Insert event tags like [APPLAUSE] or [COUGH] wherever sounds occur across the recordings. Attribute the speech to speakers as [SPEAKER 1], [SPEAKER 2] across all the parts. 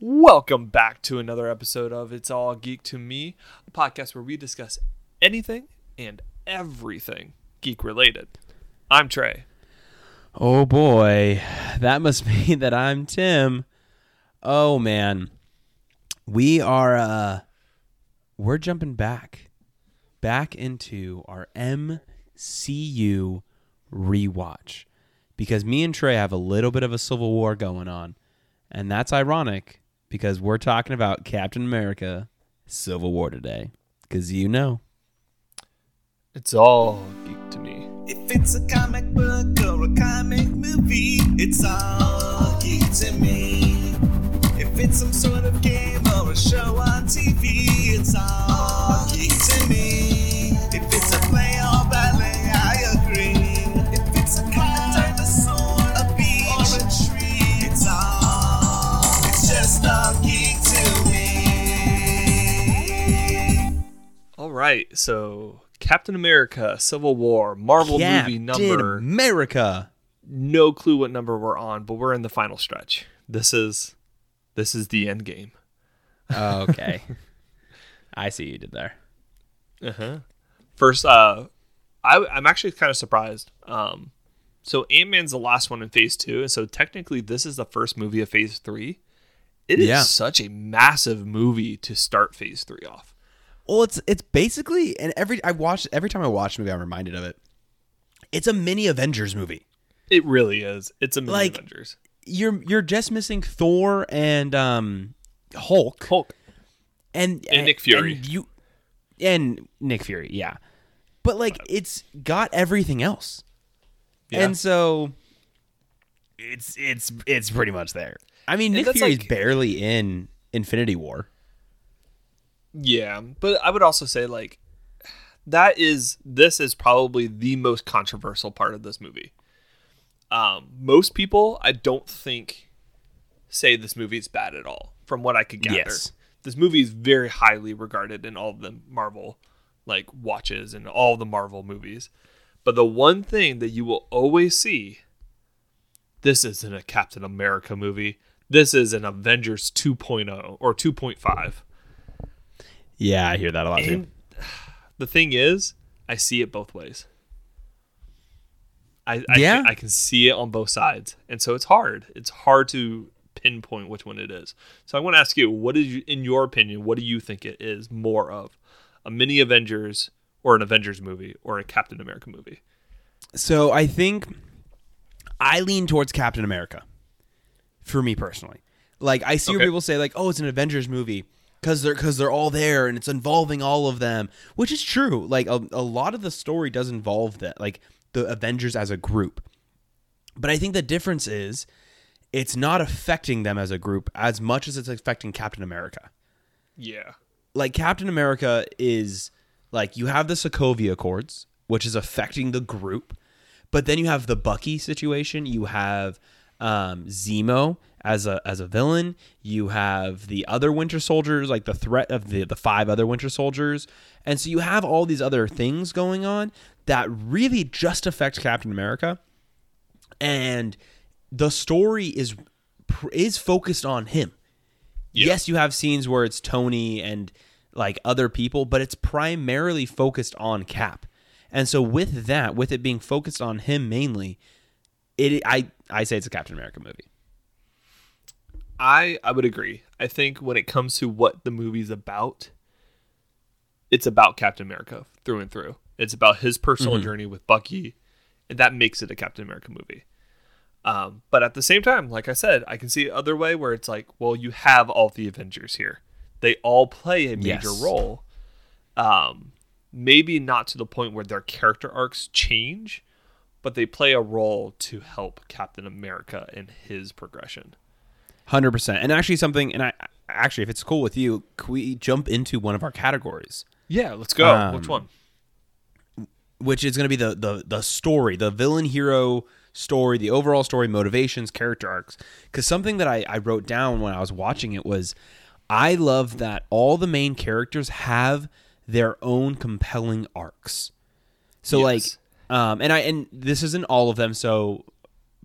[SPEAKER 1] Welcome back to another episode of It's All Geek to Me, a podcast where we discuss anything and everything geek related. I'm Trey.
[SPEAKER 2] Oh boy, that must [LAUGHS] mean that I'm Tim. Oh man. We are uh we're jumping back back into our MCU rewatch because me and Trey have a little bit of a civil war going on. And that's ironic because we're talking about Captain America Civil War today cuz you know.
[SPEAKER 1] It's all geek to me.
[SPEAKER 3] If it's a comic book or a comic movie, it's all geek to me. If it's some sort of game or a show on TV, it's all geek to me.
[SPEAKER 1] Right, so Captain America Civil War Marvel movie number.
[SPEAKER 2] America.
[SPEAKER 1] No clue what number we're on, but we're in the final stretch. This is this is the end game.
[SPEAKER 2] Oh, okay. [LAUGHS] I see you did there.
[SPEAKER 1] Uh-huh. First, uh, I, I'm actually kind of surprised. Um, so Ant Man's the last one in Phase Two, and so technically this is the first movie of Phase Three. It is
[SPEAKER 2] Yeah.
[SPEAKER 1] such a massive movie to start Phase Three off.
[SPEAKER 2] Well, it's it's basically and every I watch every time I watch a movie, I'm reminded of it. It's a mini Avengers movie.
[SPEAKER 1] It really is. It's a mini
[SPEAKER 2] Like-
[SPEAKER 1] Avengers.
[SPEAKER 2] You're you're just missing Thor and um Hulk
[SPEAKER 1] Hulk.
[SPEAKER 2] and
[SPEAKER 1] And Nick Fury.
[SPEAKER 2] and you and Nick Fury, yeah. But like it's got everything else.
[SPEAKER 1] Yeah.
[SPEAKER 2] And so it's it's it's pretty much there. I mean, Nick Fury's
[SPEAKER 1] like-
[SPEAKER 2] barely in Infinity War.
[SPEAKER 1] Yeah, but I would also say like that is this is probably the most controversial part of this movie. Um, most people, I don't think, say this movie is bad at all. From what I could gather,
[SPEAKER 2] Yes.
[SPEAKER 1] this movie is very highly regarded in all the Marvel like watches and all the Marvel movies. But the one thing that you will always see, this isn't a Captain America movie. This is an Avengers 2.0 or 2.5.
[SPEAKER 2] Yeah, I hear that a lot too. [SIGHS]
[SPEAKER 1] The thing is, I see it both ways. I, I,
[SPEAKER 2] Yeah?
[SPEAKER 1] can, I can see it on both sides, and so it's hard. It's hard to pinpoint which one it is. So I want to ask you, what is you, in your opinion? What do you think it is more of, a mini Avengers or an Avengers movie or a Captain America movie?
[SPEAKER 2] So I think I lean towards Captain America. For me personally, like I see where
[SPEAKER 1] Okay.
[SPEAKER 2] people say like, "Oh, it's an Avengers movie." Because they're because they're all there and it's involving all of them, which is true. Like a, a lot of the story does involve that, like the Avengers as a group. But I think the difference is, it's not affecting them as a group as much as it's affecting Captain America
[SPEAKER 1] Yeah,
[SPEAKER 2] like Captain America is like you have the Sokovia Accords, which is affecting the group, but then you have the Bucky situation. You have um, Zemo as a as a villain. You have the other Winter Soldiers, like the threat of the the five other Winter Soldiers, and so you have all these other things going on that really just affect Captain America, and the story is is focused on him
[SPEAKER 1] Yeah.
[SPEAKER 2] yes, you have scenes where it's Tony and like other people, but it's primarily focused on Cap. And so with that, with it being focused on him mainly, it I I say it's a Captain America movie.
[SPEAKER 1] I I would agree. I think when it comes to what the movie's about, it's about Captain America through and through. It's about his personal journey with Bucky, and that makes it a Captain America movie. Um, but at the same time, like I said, I can see it other way where it's like, well, you have all the Avengers here. They all play a major
[SPEAKER 2] Yes.
[SPEAKER 1] role. Um, maybe not to the point where their character arcs change, but they play a role to help Captain America in his progression.
[SPEAKER 2] Hundred percent. And actually something and I actually if it's cool with you, can we jump into one of our categories?
[SPEAKER 1] Yeah, let's go.
[SPEAKER 2] Um,
[SPEAKER 1] Which one?
[SPEAKER 2] which is going to be the, the the story, the villain hero story, the overall story, motivations, character arcs. Because something that I, I wrote down when I was watching it was, I love that all the main characters have their own compelling arcs. So like, um, and I and this isn't all of them. So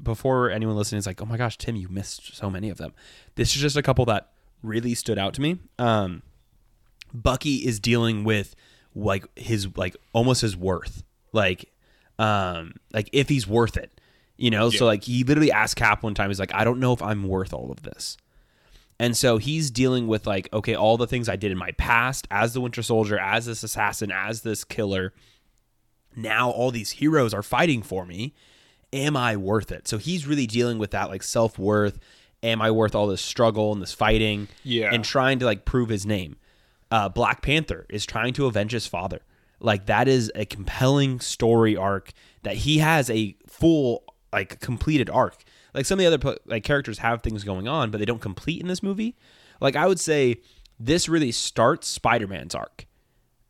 [SPEAKER 2] before anyone listening is like, oh my gosh, Tim, you missed so many of them. This is just a couple that really stood out to me. Um, Bucky is dealing with like his like almost his worth, like um like if he's worth it, you know. So like he literally asked Cap one time, he's like, I don't know if I'm worth all of this. And so he's dealing with like, okay, all the things I did in my past as the Winter Soldier, as this assassin, as this killer. Now all these heroes are fighting for me. Am I worth it? So he's really dealing with that like self worth. Am I worth all this struggle and this fighting?
[SPEAKER 1] Yeah.
[SPEAKER 2] And trying to like prove his name. Uh, Black Panther is trying to avenge his father. Like that is a compelling story arc that he has a full like completed arc. Like some of the other like characters have things going on, but they don't complete in this movie. Like I would say this really starts Spider-Man's arc.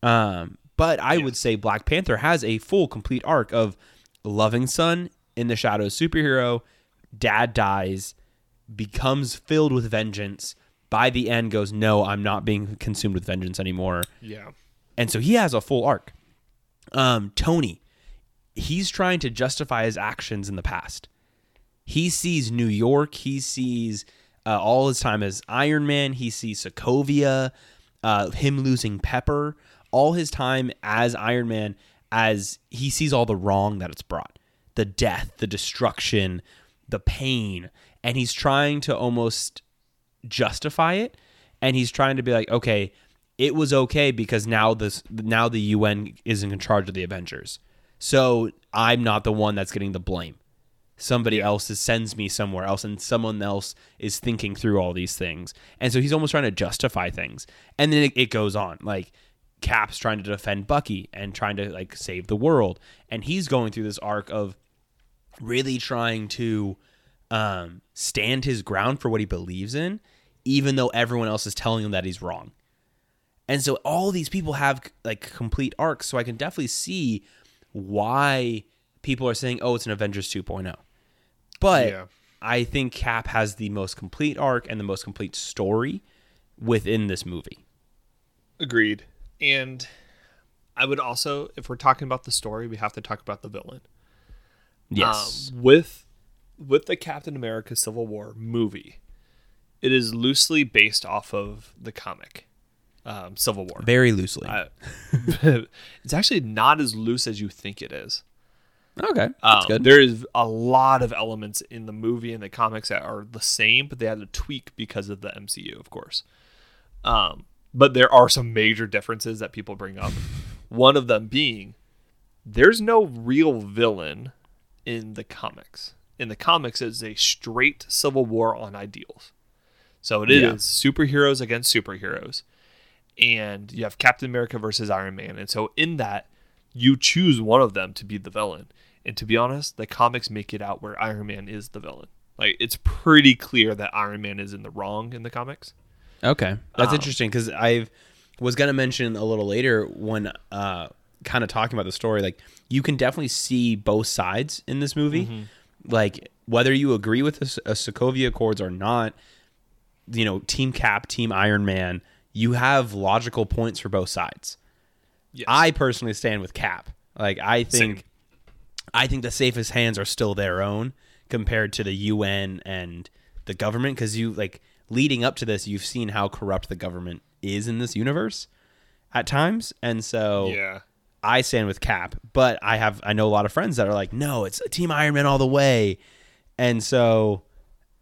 [SPEAKER 2] Um, but I would say Black Panther has a full complete arc of loving son in the shadows superhero, dad dies, becomes filled with vengeance. By the end, goes no, I'm not being consumed with vengeance anymore
[SPEAKER 1] Yeah.
[SPEAKER 2] and so he has a full arc. Um, Tony, he's trying to justify his actions in the past. He sees New York. He sees uh, all his time as Iron Man. He sees Sokovia, uh, him losing Pepper. All his time as Iron Man, as he sees all the wrong that it's brought, the death, the destruction, the pain, and he's trying to almost justify it. And he's trying to be like okay it was okay because now this now the UN is in charge of the Avengers. So I'm not the one that's getting the blame. Somebody else is, sends me somewhere else and someone else is thinking through all these things. And so he's almost trying to justify things. And then it, it goes on. Like cap's trying to defend bucky and trying to like save the world. And he's going through this arc of really trying to um, stand his ground for what he believes in, even though everyone else is telling him that he's wrong. And so all these people have like complete arcs. So I can definitely see why people are saying, "Oh, it's an Avengers 2.0." But
[SPEAKER 1] Yeah.
[SPEAKER 2] I think Cap has the most complete arc and the most complete story within this movie.
[SPEAKER 1] Agreed. And I would also, if we're talking about the story, we have to talk about the villain.
[SPEAKER 2] Yes.
[SPEAKER 1] Um, with with the Captain America Civil War movie, it is loosely based off of the comic um, Civil War.
[SPEAKER 2] Very loosely.
[SPEAKER 1] Uh, [LAUGHS] it's actually not as loose as you think it is.
[SPEAKER 2] okay. That's
[SPEAKER 1] Um,
[SPEAKER 2] good.
[SPEAKER 1] There is a lot of elements in the movie and the comics that are the same, but they had to tweak because of the MCU, of course. Um, but there are some major differences that people bring up. One of them being there's no real villain in the comics. In the comics, it's a straight civil war on ideals. So it is
[SPEAKER 2] Yeah.
[SPEAKER 1] superheroes against superheroes. And you have Captain America versus Iron Man. And so in that, you choose one of them to be the villain. And to be honest, the comics make it out where Iron Man is the villain. Like it's pretty clear that Iron Man is in the wrong in the comics.
[SPEAKER 2] Okay, that's
[SPEAKER 1] Um,
[SPEAKER 2] interesting because I was gonna mention a little later when uh, kind of talking about the story. Like you can definitely see both sides in this movie. Like whether you agree with the uh, Sokovia Accords or not, you know, Team Cap, Team Iron Man, you have logical points for both sides.
[SPEAKER 1] Yes.
[SPEAKER 2] I personally stand with Cap. Like I think,
[SPEAKER 1] Same.
[SPEAKER 2] I think the safest hands are still their own compared to the UN and the government because you like leading up to this, you've seen how corrupt the government is in this universe at times, and so
[SPEAKER 1] yeah.
[SPEAKER 2] I stand with Cap. But I have I know a lot of friends that are like, no, it's Team Iron Man all the way, and so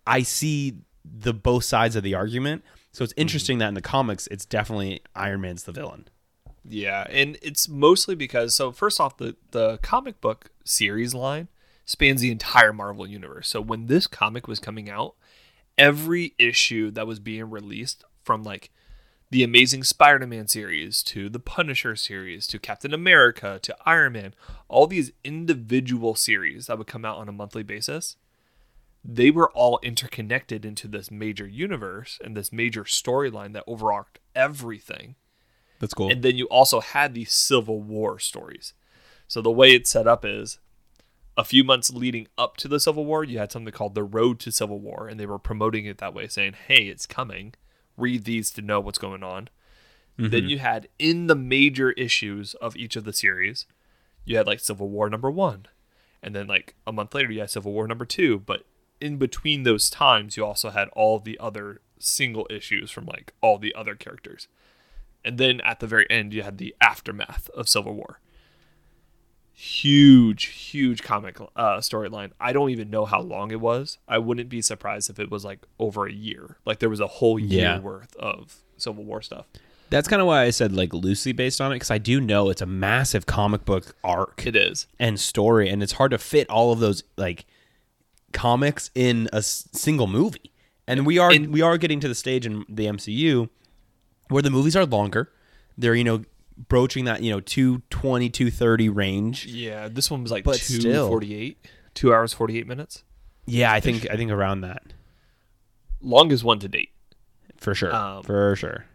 [SPEAKER 2] I see the both sides of the argument. So it's mm-hmm. interesting that in the comics, it's definitely Iron Man's the villain.
[SPEAKER 1] Yeah, and it's mostly because so first off the the comic book series line spans the entire Marvel universe. So when this comic was coming out, every issue that was being released from like the Amazing Spider-Man series to the Punisher series to Captain America to Iron Man, all these individual series that would come out on a monthly basis, they were all interconnected into this major universe and this major storyline that overarched everything.
[SPEAKER 2] That's cool.
[SPEAKER 1] And then you also had these Civil War stories. So the way it's set up is a few months leading up to the Civil War, you had something called the Road to Civil War, and they were promoting it that way, saying, hey, it's coming. Read these to know what's going on. Then mm-hmm. you had in the major issues of each of the series, you had like Civil War number one. And then like a month later, you had Civil War number two. But in between those times, you also had all the other single issues from like all the other characters. And then at the very end, you had the aftermath of Civil War. Huge, huge comic uh, storyline. I don't even know how long it was. I wouldn't be surprised if it was like over a year. Like there was a whole year
[SPEAKER 2] Yeah.
[SPEAKER 1] worth of Civil War stuff.
[SPEAKER 2] That's kind of why I said like loosely based on it because I do know it's a massive comic book arc
[SPEAKER 1] It is.
[SPEAKER 2] and story, and it's hard to fit all of those like comics in a s- single movie. And we are
[SPEAKER 1] And-
[SPEAKER 2] we are getting to the stage in the MCU where the movies are longer. They're you know broaching that you know 220 230 range.
[SPEAKER 1] Yeah, this one was like
[SPEAKER 2] But
[SPEAKER 1] two
[SPEAKER 2] still.
[SPEAKER 1] forty eight, two hours forty eight minutes.
[SPEAKER 2] Yeah, I think I think around that
[SPEAKER 1] Longest one to date.
[SPEAKER 2] for sure.
[SPEAKER 1] Um,
[SPEAKER 2] for sure.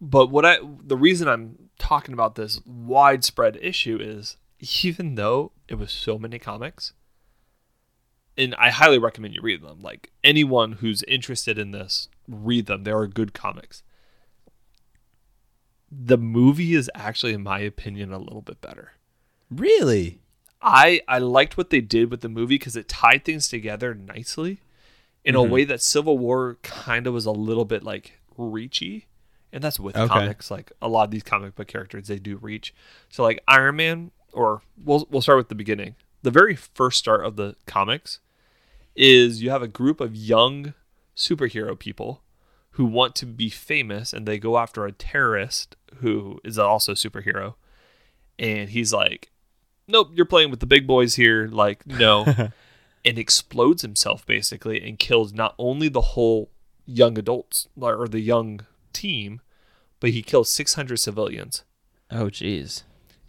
[SPEAKER 1] But what I the reason I'm talking about this widespread issue is even though it was so many comics, and I highly recommend you read them. Like anyone who's interested in this, read them. They are good comics. The movie is actually, in my opinion, a little bit better.
[SPEAKER 2] Really?
[SPEAKER 1] I I liked what they did with the movie because it tied things together nicely in a mm-hmm. way that Civil War kind of was a little bit like reachy, and that's with
[SPEAKER 2] Okay.
[SPEAKER 1] comics. Like a lot of these comic book characters, they do reach. So like Iron Man, or we'll we'll start with the beginning. The very first start of the comics is you have a group of young superhero people who want to be famous, and they go after a terrorist who is also a superhero, and he's like nope, you're playing with the big boys here. Like, no. [LAUGHS] and explodes himself basically and kills not only the whole young adults or the young team, but he kills 600 civilians.
[SPEAKER 2] Oh, jeez.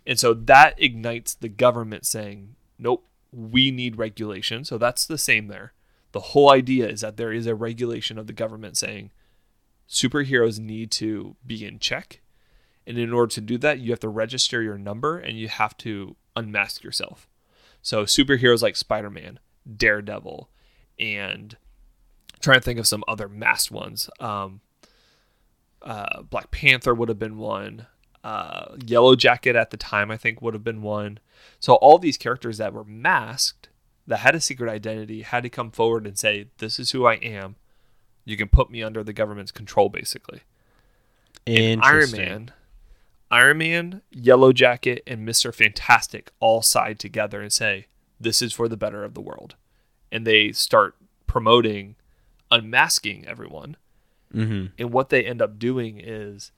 [SPEAKER 1] And so that ignites the government saying, nope, we need regulation. So that's the same there. The whole idea is that there is a regulation of the government saying superheroes need to be in check. And in order to do that, you have to register your number and you have to unmask yourself. So superheroes like Spider Man, Daredevil, and I'm trying to think of some other masked ones. Um, uh, Black Panther would have been one. Uh, Yellow Jacket at the time, I think, would have been one. So all these characters that were masked, that had a secret identity, had to come forward and say, "This is who I am. You can put me under the government's control, basically." And Iron. Man, Iron Man, Yellow Jacket, and Mister Fantastic all side together and say, "This is for the better of the world," and they start promoting unmasking everyone.
[SPEAKER 2] Mhm.
[SPEAKER 1] And what they end up doing is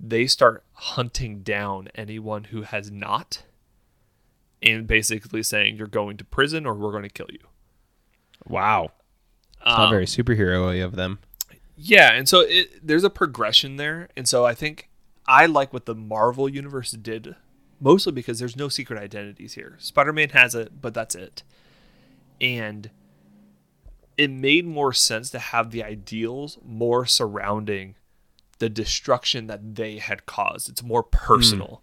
[SPEAKER 1] they start hunting down anyone who has not, and basically saying, "You're going to prison, or we're going to kill you."
[SPEAKER 2] Wow. It's
[SPEAKER 1] Um,
[SPEAKER 2] not very superhero of them.
[SPEAKER 1] Yeah, and so it, there's a progression there, and so I think I like what the Marvel universe did, mostly because there's no secret identities here. Spider-Man has it, but that's it, and it made more sense to have the ideals more surrounding the destruction that they had caused. It's more personal,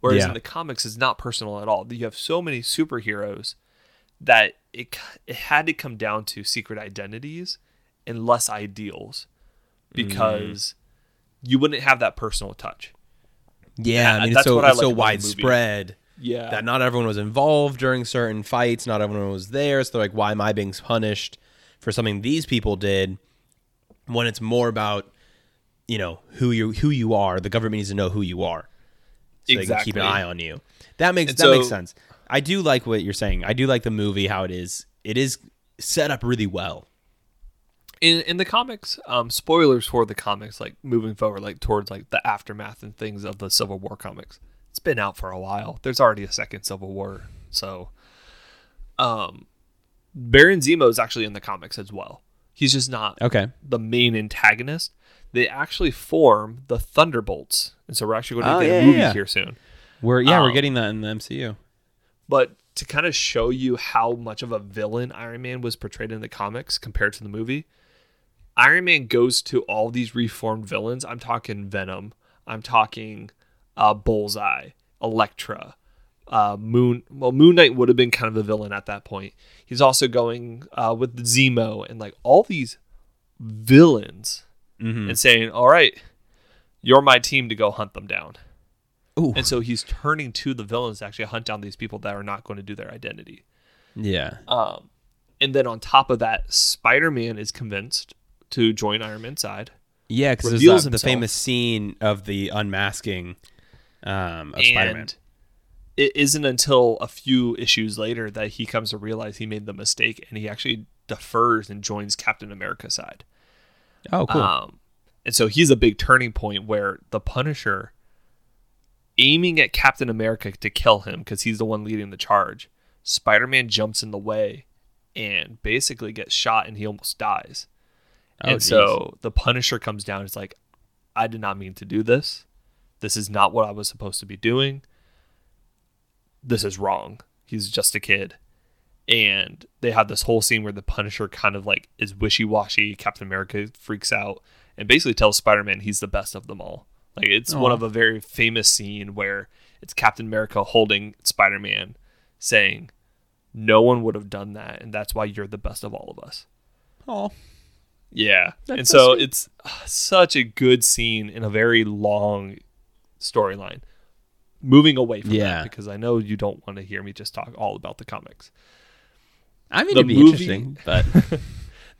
[SPEAKER 1] whereas
[SPEAKER 2] Yeah.
[SPEAKER 1] in the comics, it's not personal at all. You have so many superheroes that it it had to come down to secret identities and less ideals mm-hmm. because you wouldn't have that personal touch.
[SPEAKER 2] Yeah, I mean, it's
[SPEAKER 1] that's
[SPEAKER 2] so,
[SPEAKER 1] what I
[SPEAKER 2] it's so
[SPEAKER 1] like movie.
[SPEAKER 2] widespread
[SPEAKER 1] Yeah.
[SPEAKER 2] that not everyone was involved during certain fights. Not everyone was there. So they're like, why am I being punished for something these people did? When it's more about, you know, who you who you are. The government needs to know who you are, so they can keep an eye on you. That makes
[SPEAKER 1] And
[SPEAKER 2] that makes sense. I do like what you're saying. I do like the movie how it is. It is set up really well.
[SPEAKER 1] in in the comics, um, spoilers for the comics, like moving forward, like towards like the aftermath and things of the Civil War comics. It's been out for a while. There's already a second Civil War, so um, Baron Zemo is actually in the comics as well. He's just not
[SPEAKER 2] Okay.
[SPEAKER 1] the main antagonist. They actually form the Thunderbolts, and so we're actually going to
[SPEAKER 2] Oh,
[SPEAKER 1] get
[SPEAKER 2] yeah,
[SPEAKER 1] a movie
[SPEAKER 2] yeah.
[SPEAKER 1] here soon.
[SPEAKER 2] We're yeah, we're
[SPEAKER 1] Um,
[SPEAKER 2] getting that in the MCU.
[SPEAKER 1] But to kind of show you how much of a villain Iron Man was portrayed in the comics compared to the movie, Iron Man goes to all these reformed villains. I'm talking Venom. I'm talking uh, Bullseye, Elektra, uh, Moon. Well, Moon Knight would have been kind of a villain at that point. He's also going uh, with Zemo and like all these villains
[SPEAKER 2] Mm-hmm.
[SPEAKER 1] and saying, "All right, you're my team to go hunt them down."
[SPEAKER 2] Ooh.
[SPEAKER 1] And so he's turning to the villains to actually hunt down these people that are not going to do their identity.
[SPEAKER 2] Yeah.
[SPEAKER 1] Um, and then on top of that, Spider Man is convinced to join Iron Man's side.
[SPEAKER 2] Yeah, because
[SPEAKER 1] reveals
[SPEAKER 2] the, the famous scene of the unmasking um, of Spider-Man.
[SPEAKER 1] and it isn't until a few issues later that he comes to realize he made the mistake and he actually defers and joins Captain America's side.
[SPEAKER 2] Oh, cool.
[SPEAKER 1] Um, and so he's a big turning point where the Punisher, aiming at Captain America to kill him because he's the one leading the charge, Spider Man jumps in the way and basically gets shot and he almost dies.
[SPEAKER 2] Oh,
[SPEAKER 1] and so the Punisher comes down. It's like, I did not mean to do this. This is not what I was supposed to be doing. This is wrong. He's just a kid. And they have this whole scene where the Punisher kind of like is wishy washy. Captain America freaks out and basically tells Spider Man he's the best of them all. Like it's one of a very famous scene where it's Captain America holding Spider Man saying, No one would have done that, and that's why you're the best of all of us.
[SPEAKER 2] oh,
[SPEAKER 1] Yeah.
[SPEAKER 2] That's
[SPEAKER 1] and
[SPEAKER 2] so
[SPEAKER 1] so it's uh, such a good scene in a very long storyline. Moving away from
[SPEAKER 2] Yeah.
[SPEAKER 1] that because I know you don't want to hear me just talk all about the comics.
[SPEAKER 2] I mean,
[SPEAKER 1] The
[SPEAKER 2] it'd be
[SPEAKER 1] movie-
[SPEAKER 2] interesting, but [LAUGHS]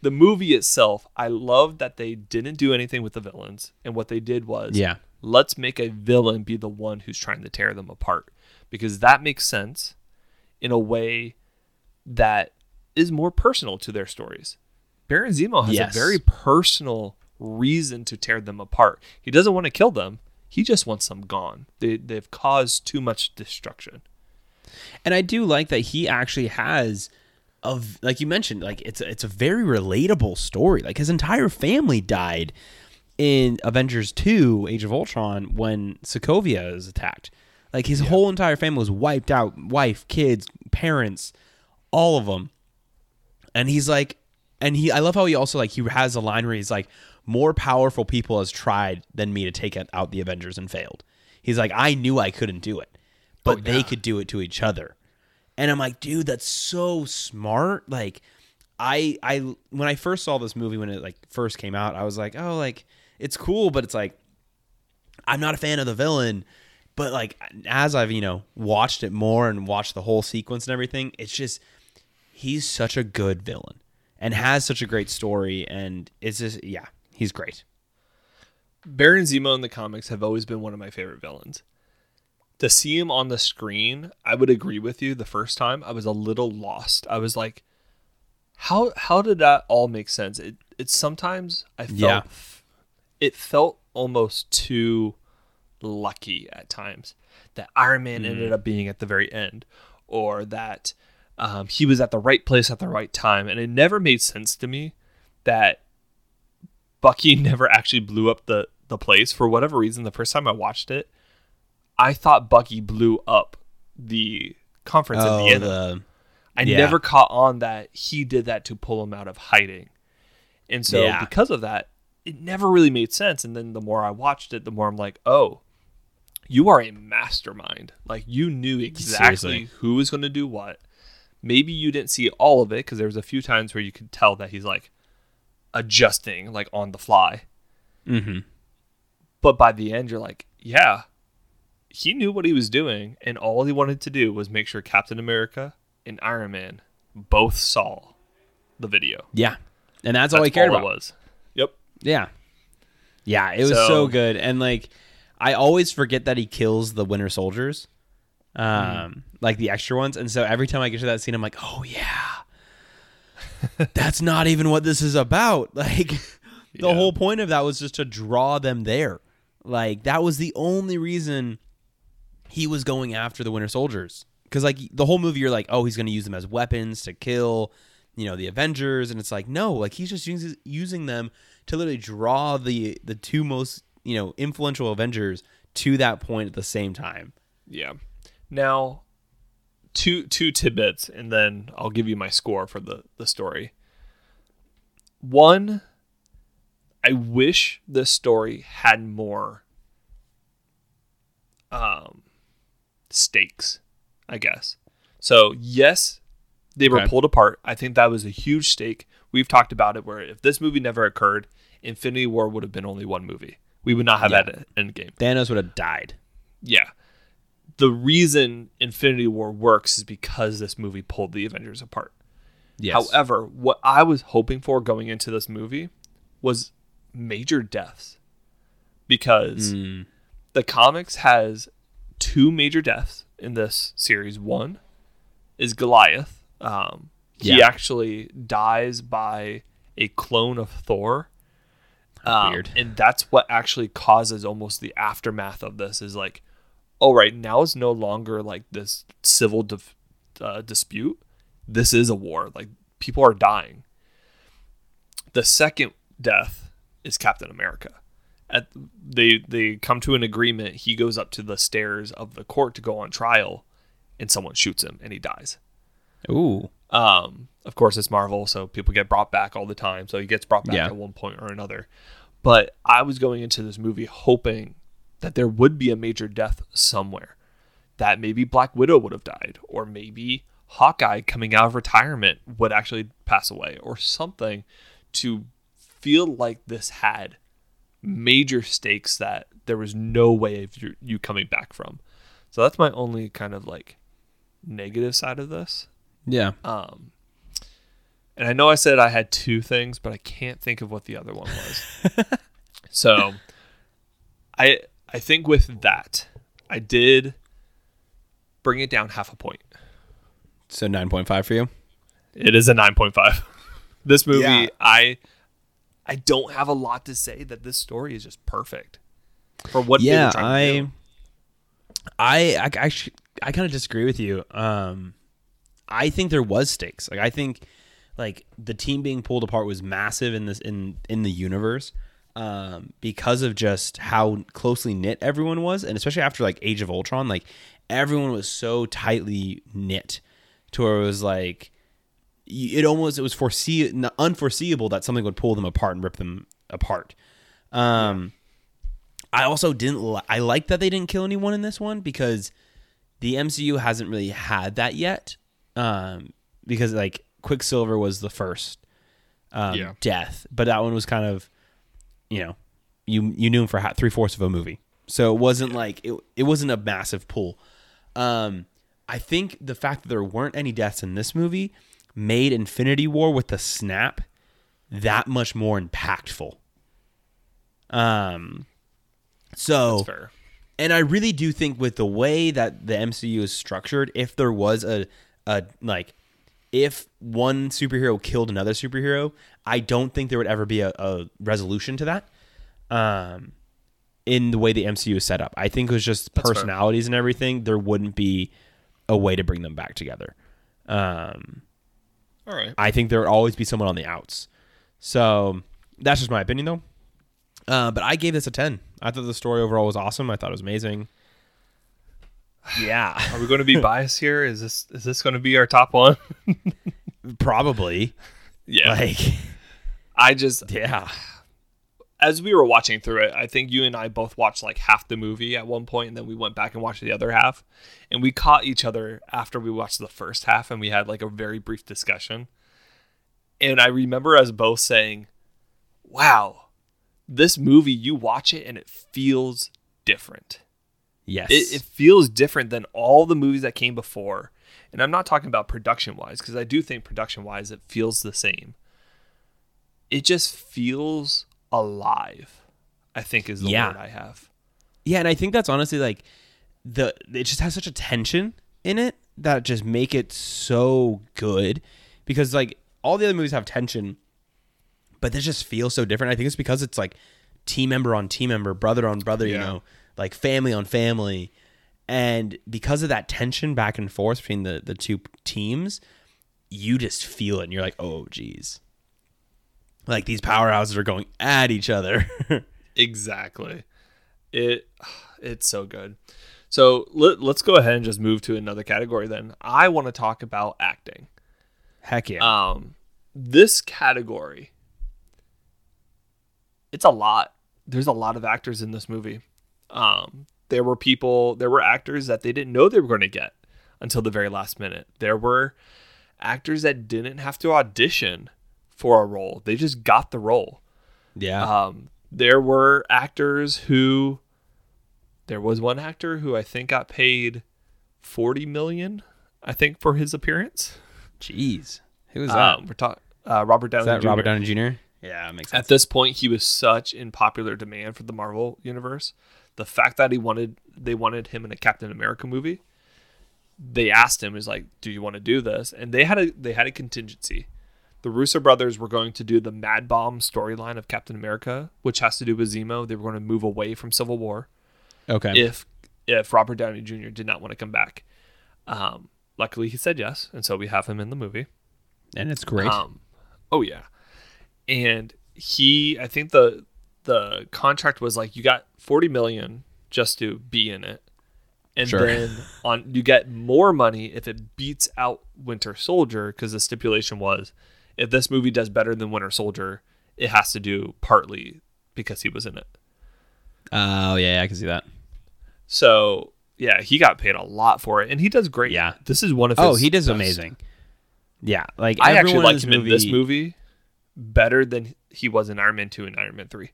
[SPEAKER 1] The movie itself, I love that they didn't do anything with the villains and what they did was
[SPEAKER 2] yeah,
[SPEAKER 1] let's make a villain be the one who's trying to tear them apart because that makes sense in a way that is more personal to their stories. Baron Zemo has
[SPEAKER 2] Yes.
[SPEAKER 1] a very personal reason to tear them apart. He doesn't want to kill them. He just wants them gone. They, they've caused too much destruction.
[SPEAKER 2] and I do like that he actually has of like you mentioned, like it's it's a very relatable story. Like his entire family died in Avengers Two: Age of Ultron when Sokovia is attacked. Like his whole entire family was wiped out, wife, kids, parents, all of them. And he's like, and he, I love how he also like he has a line where he's like, more powerful people has tried than me to take out the Avengers and failed. He's like, I knew I couldn't do it, but
[SPEAKER 1] Oh,
[SPEAKER 2] they could do it to each other. And I'm like, dude, that's so smart. Like, I, I, when I first saw this movie when it like first came out, I was like, oh, like it's cool, but it's like, I'm not a fan of the villain. But like as I've you know watched it more and watched the whole sequence and everything, it's just he's such a good villain and has such a great story and it's just yeah he's great.
[SPEAKER 1] Baron Zemo in the comics have always been one of my favorite villains. To see him on the screen, I would agree with you. The first time, I was a little lost. I was like, "How how did that all make sense?" It it's sometimes I felt
[SPEAKER 2] Yeah.
[SPEAKER 1] it felt almost too lucky at times that Iron Man ended up being at the very end, or that um, he was at the right place at the right time, and it never made sense to me that Bucky [LAUGHS] never actually blew up the the place for whatever reason. The first time I watched it, I thought Bucky blew up the conference in the
[SPEAKER 2] end. the
[SPEAKER 1] I
[SPEAKER 2] yeah.
[SPEAKER 1] never caught on that he did that to pull him out of hiding. And so
[SPEAKER 2] Yeah.
[SPEAKER 1] because of that, it never really made sense. And then the more I watched it, the more I'm like, oh, you are a mastermind. Like you knew exactly
[SPEAKER 2] Seriously.
[SPEAKER 1] who was going to do what. Maybe you didn't see all of it because there was a few times where you could tell that he's like adjusting like on the fly.
[SPEAKER 2] Mhm.
[SPEAKER 1] But by the end, you're like, yeah, he knew what he was doing, and all he wanted to do was make sure Captain America and Iron Man both saw the video.
[SPEAKER 2] yeah, and that's, all he cared
[SPEAKER 1] all
[SPEAKER 2] about.
[SPEAKER 1] it was. Yep.
[SPEAKER 2] Yeah. Yeah, it was so,
[SPEAKER 1] So-
[SPEAKER 2] good. And like I always forget that he kills the winter soldiers. Um like the extra ones. And so every time I get to that scene I'm like, "Oh yeah. [LAUGHS] That's not even what this is about." [LAUGHS] Like the
[SPEAKER 1] Yeah.
[SPEAKER 2] whole point of that was just to draw them there. Like that was the only reason he was going after the winter soldiers. Cuz like the whole movie you're like, "Oh, he's going to use them as weapons to kill you know the Avengers, and it's like no, like he's just using using them to literally draw the the two most you know influential Avengers to that point at the same time.
[SPEAKER 1] Yeah. Now, two two tidbits, and then I'll give you my score for the the story. One, I wish the story had more um stakes, I guess. So yes, they were
[SPEAKER 2] Okay.
[SPEAKER 1] pulled apart. I think that was a huge stake. We've talked about it where if this movie never occurred, Infinity War would have been only one movie. We would not have
[SPEAKER 2] Yeah.
[SPEAKER 1] had an end game.
[SPEAKER 2] Thanos would have died.
[SPEAKER 1] Yeah. The reason Infinity War works is because this movie pulled the Avengers apart.
[SPEAKER 2] Yes.
[SPEAKER 1] However, what I was hoping for going into this movie was major deaths because
[SPEAKER 2] Mm.
[SPEAKER 1] the comics has two major deaths in this series. One is Goliath. Um, He
[SPEAKER 2] Yeah.
[SPEAKER 1] actually dies by a clone of Thor. Um,
[SPEAKER 2] Weird.
[SPEAKER 1] And that's what actually causes almost the aftermath of this is like, all right, now it's no longer like this civil dif- uh, dispute. This is a war. Like people are dying. The second death is Captain America. At they they come to an agreement. He goes up to the stairs of the court to go on trial, and someone shoots him, and he dies.
[SPEAKER 2] Ooh.
[SPEAKER 1] Um, of course, it's Marvel, so people get brought back all the time. So he gets brought back
[SPEAKER 2] Yeah.
[SPEAKER 1] at one point or another. But I was going into this movie hoping that there would be a major death somewhere. That maybe Black Widow would have died, or maybe Hawkeye coming out of retirement would actually pass away, or something to feel like this had major stakes that there was no way of you, you coming back from. So that's my only kind of like negative side of this.
[SPEAKER 2] Yeah.
[SPEAKER 1] Um, and I know I said I had two things, but I can't think of what the other one was. [LAUGHS] so, I I think with that, I did bring it down half a point.
[SPEAKER 2] So 9.5 for you?
[SPEAKER 1] It is a nine point five. [LAUGHS] This movie,
[SPEAKER 2] Yeah.
[SPEAKER 1] I I don't have a lot to say. That this story is just perfect for what.
[SPEAKER 2] yeah, I. I, I, I, sh- I kind of disagree with you. Um, I think there was stakes. Like I think, like the team being pulled apart was massive in this in in the universe, um, because of just how closely knit everyone was, and especially after like Age of Ultron, like everyone was so tightly knit, to where it was like it almost it was foresee unforeseeable that something would pull them apart and rip them apart. Um, I also didn't. Li- I like that they didn't kill anyone in this one because the MCU hasn't really had that yet. Um, because like Quicksilver was the first um,
[SPEAKER 1] Yeah.
[SPEAKER 2] death, but that one was kind of, you know, you you knew him for ha- three fourths of a movie, so it wasn't like it. It wasn't a massive pull. Um, I think the fact that there weren't any deaths in this movie made Infinity War with the snap that much more impactful. Um, so and I really do think with the way that the MCU is structured, if there was a a like if one superhero killed another superhero, I don't think there would ever be a, a resolution to that. Um in the way the MCU is set up. I think it was just
[SPEAKER 1] That's fair.
[SPEAKER 2] personalities and everything, there wouldn't be a way to bring them back together. Um
[SPEAKER 1] All right.
[SPEAKER 2] I think there would always be someone on the outs. So that's just my opinion, though. Uh, but I gave this a ten. I thought the story overall was awesome. I thought it was amazing. Yeah,
[SPEAKER 1] Are we going to be biased here? Is this is this going to be our top one? [LAUGHS]
[SPEAKER 2] probably.
[SPEAKER 1] yeah.
[SPEAKER 2] Like,
[SPEAKER 1] I just
[SPEAKER 2] yeah,
[SPEAKER 1] as we were watching through it, I think you and I both watched like half the movie at one point, and then we went back and watched the other half, and we caught each other after we watched the first half, and we had like a very brief discussion. And I remember us both saying, "Wow, this movie, you watch it and it feels different.
[SPEAKER 2] yes,
[SPEAKER 1] It, it feels different than all the movies that came before." And I'm not talking about production wise, because I do think production wise it feels the same. It just feels alive. I think is the
[SPEAKER 2] Yeah.
[SPEAKER 1] word I have.
[SPEAKER 2] yeah, and I think that's honestly like the it just has such a tension in it that just make it so good because like all the other movies have tension, but this just feels so different. I think it's because it's like team member on team member, brother on brother, you know, like family on family. And because of that tension back and forth between the, the two teams, you just feel it and you're like, oh, geez. Like these powerhouses are going at each other. [LAUGHS]
[SPEAKER 1] Exactly. It [SIGHS] it's so good. So let, let's go ahead and just move to another category then. I want to talk about acting.
[SPEAKER 2] Heck yeah.
[SPEAKER 1] Um this category it's a lot. There's a lot of actors in this movie. Um there were people, there were actors that they didn't know they were going to get until the very last minute. There were actors that didn't have to audition for a role. They just got the role.
[SPEAKER 2] yeah.
[SPEAKER 1] Um, there were actors who, there was one actor who I think got paid forty million. I think for his appearance.
[SPEAKER 2] Jeez. Who was that?
[SPEAKER 1] Um, we're talking uh, Robert Downey.
[SPEAKER 2] Is that
[SPEAKER 1] Jr.
[SPEAKER 2] Robert Downey Jr.? Yeah, it makes sense.
[SPEAKER 1] At this point, he was such in popular demand for the Marvel universe. The fact that he wanted they wanted him in a Captain America movie, they asked him is like, "Do you want to do this?" And they had a they had a contingency. The Russo brothers were going to do the Mad Bomb storyline of Captain America, which has to do with Zemo. They were going to move away from Civil War
[SPEAKER 2] okay.
[SPEAKER 1] if if Robert Downey Jr. did not want to come back. Um, luckily, he said yes, and so we have him in the movie.
[SPEAKER 2] and it's great.
[SPEAKER 1] Um, oh yeah, and he, I think the the contract was like you got forty million just to be in it, and
[SPEAKER 2] Sure.
[SPEAKER 1] then on you get more money if it beats out Winter Soldier because the stipulation was if this movie does better than Winter Soldier, it has to do partly because he was in it.
[SPEAKER 2] Oh yeah, I can see that.
[SPEAKER 1] So yeah, he got paid a lot for it, and he does great.
[SPEAKER 2] Yeah.
[SPEAKER 1] this is one of his.
[SPEAKER 2] Oh, he does
[SPEAKER 1] best.
[SPEAKER 2] amazing. Yeah, like
[SPEAKER 1] I actually like him in this movie better than he was in Iron Man two and Iron Man three.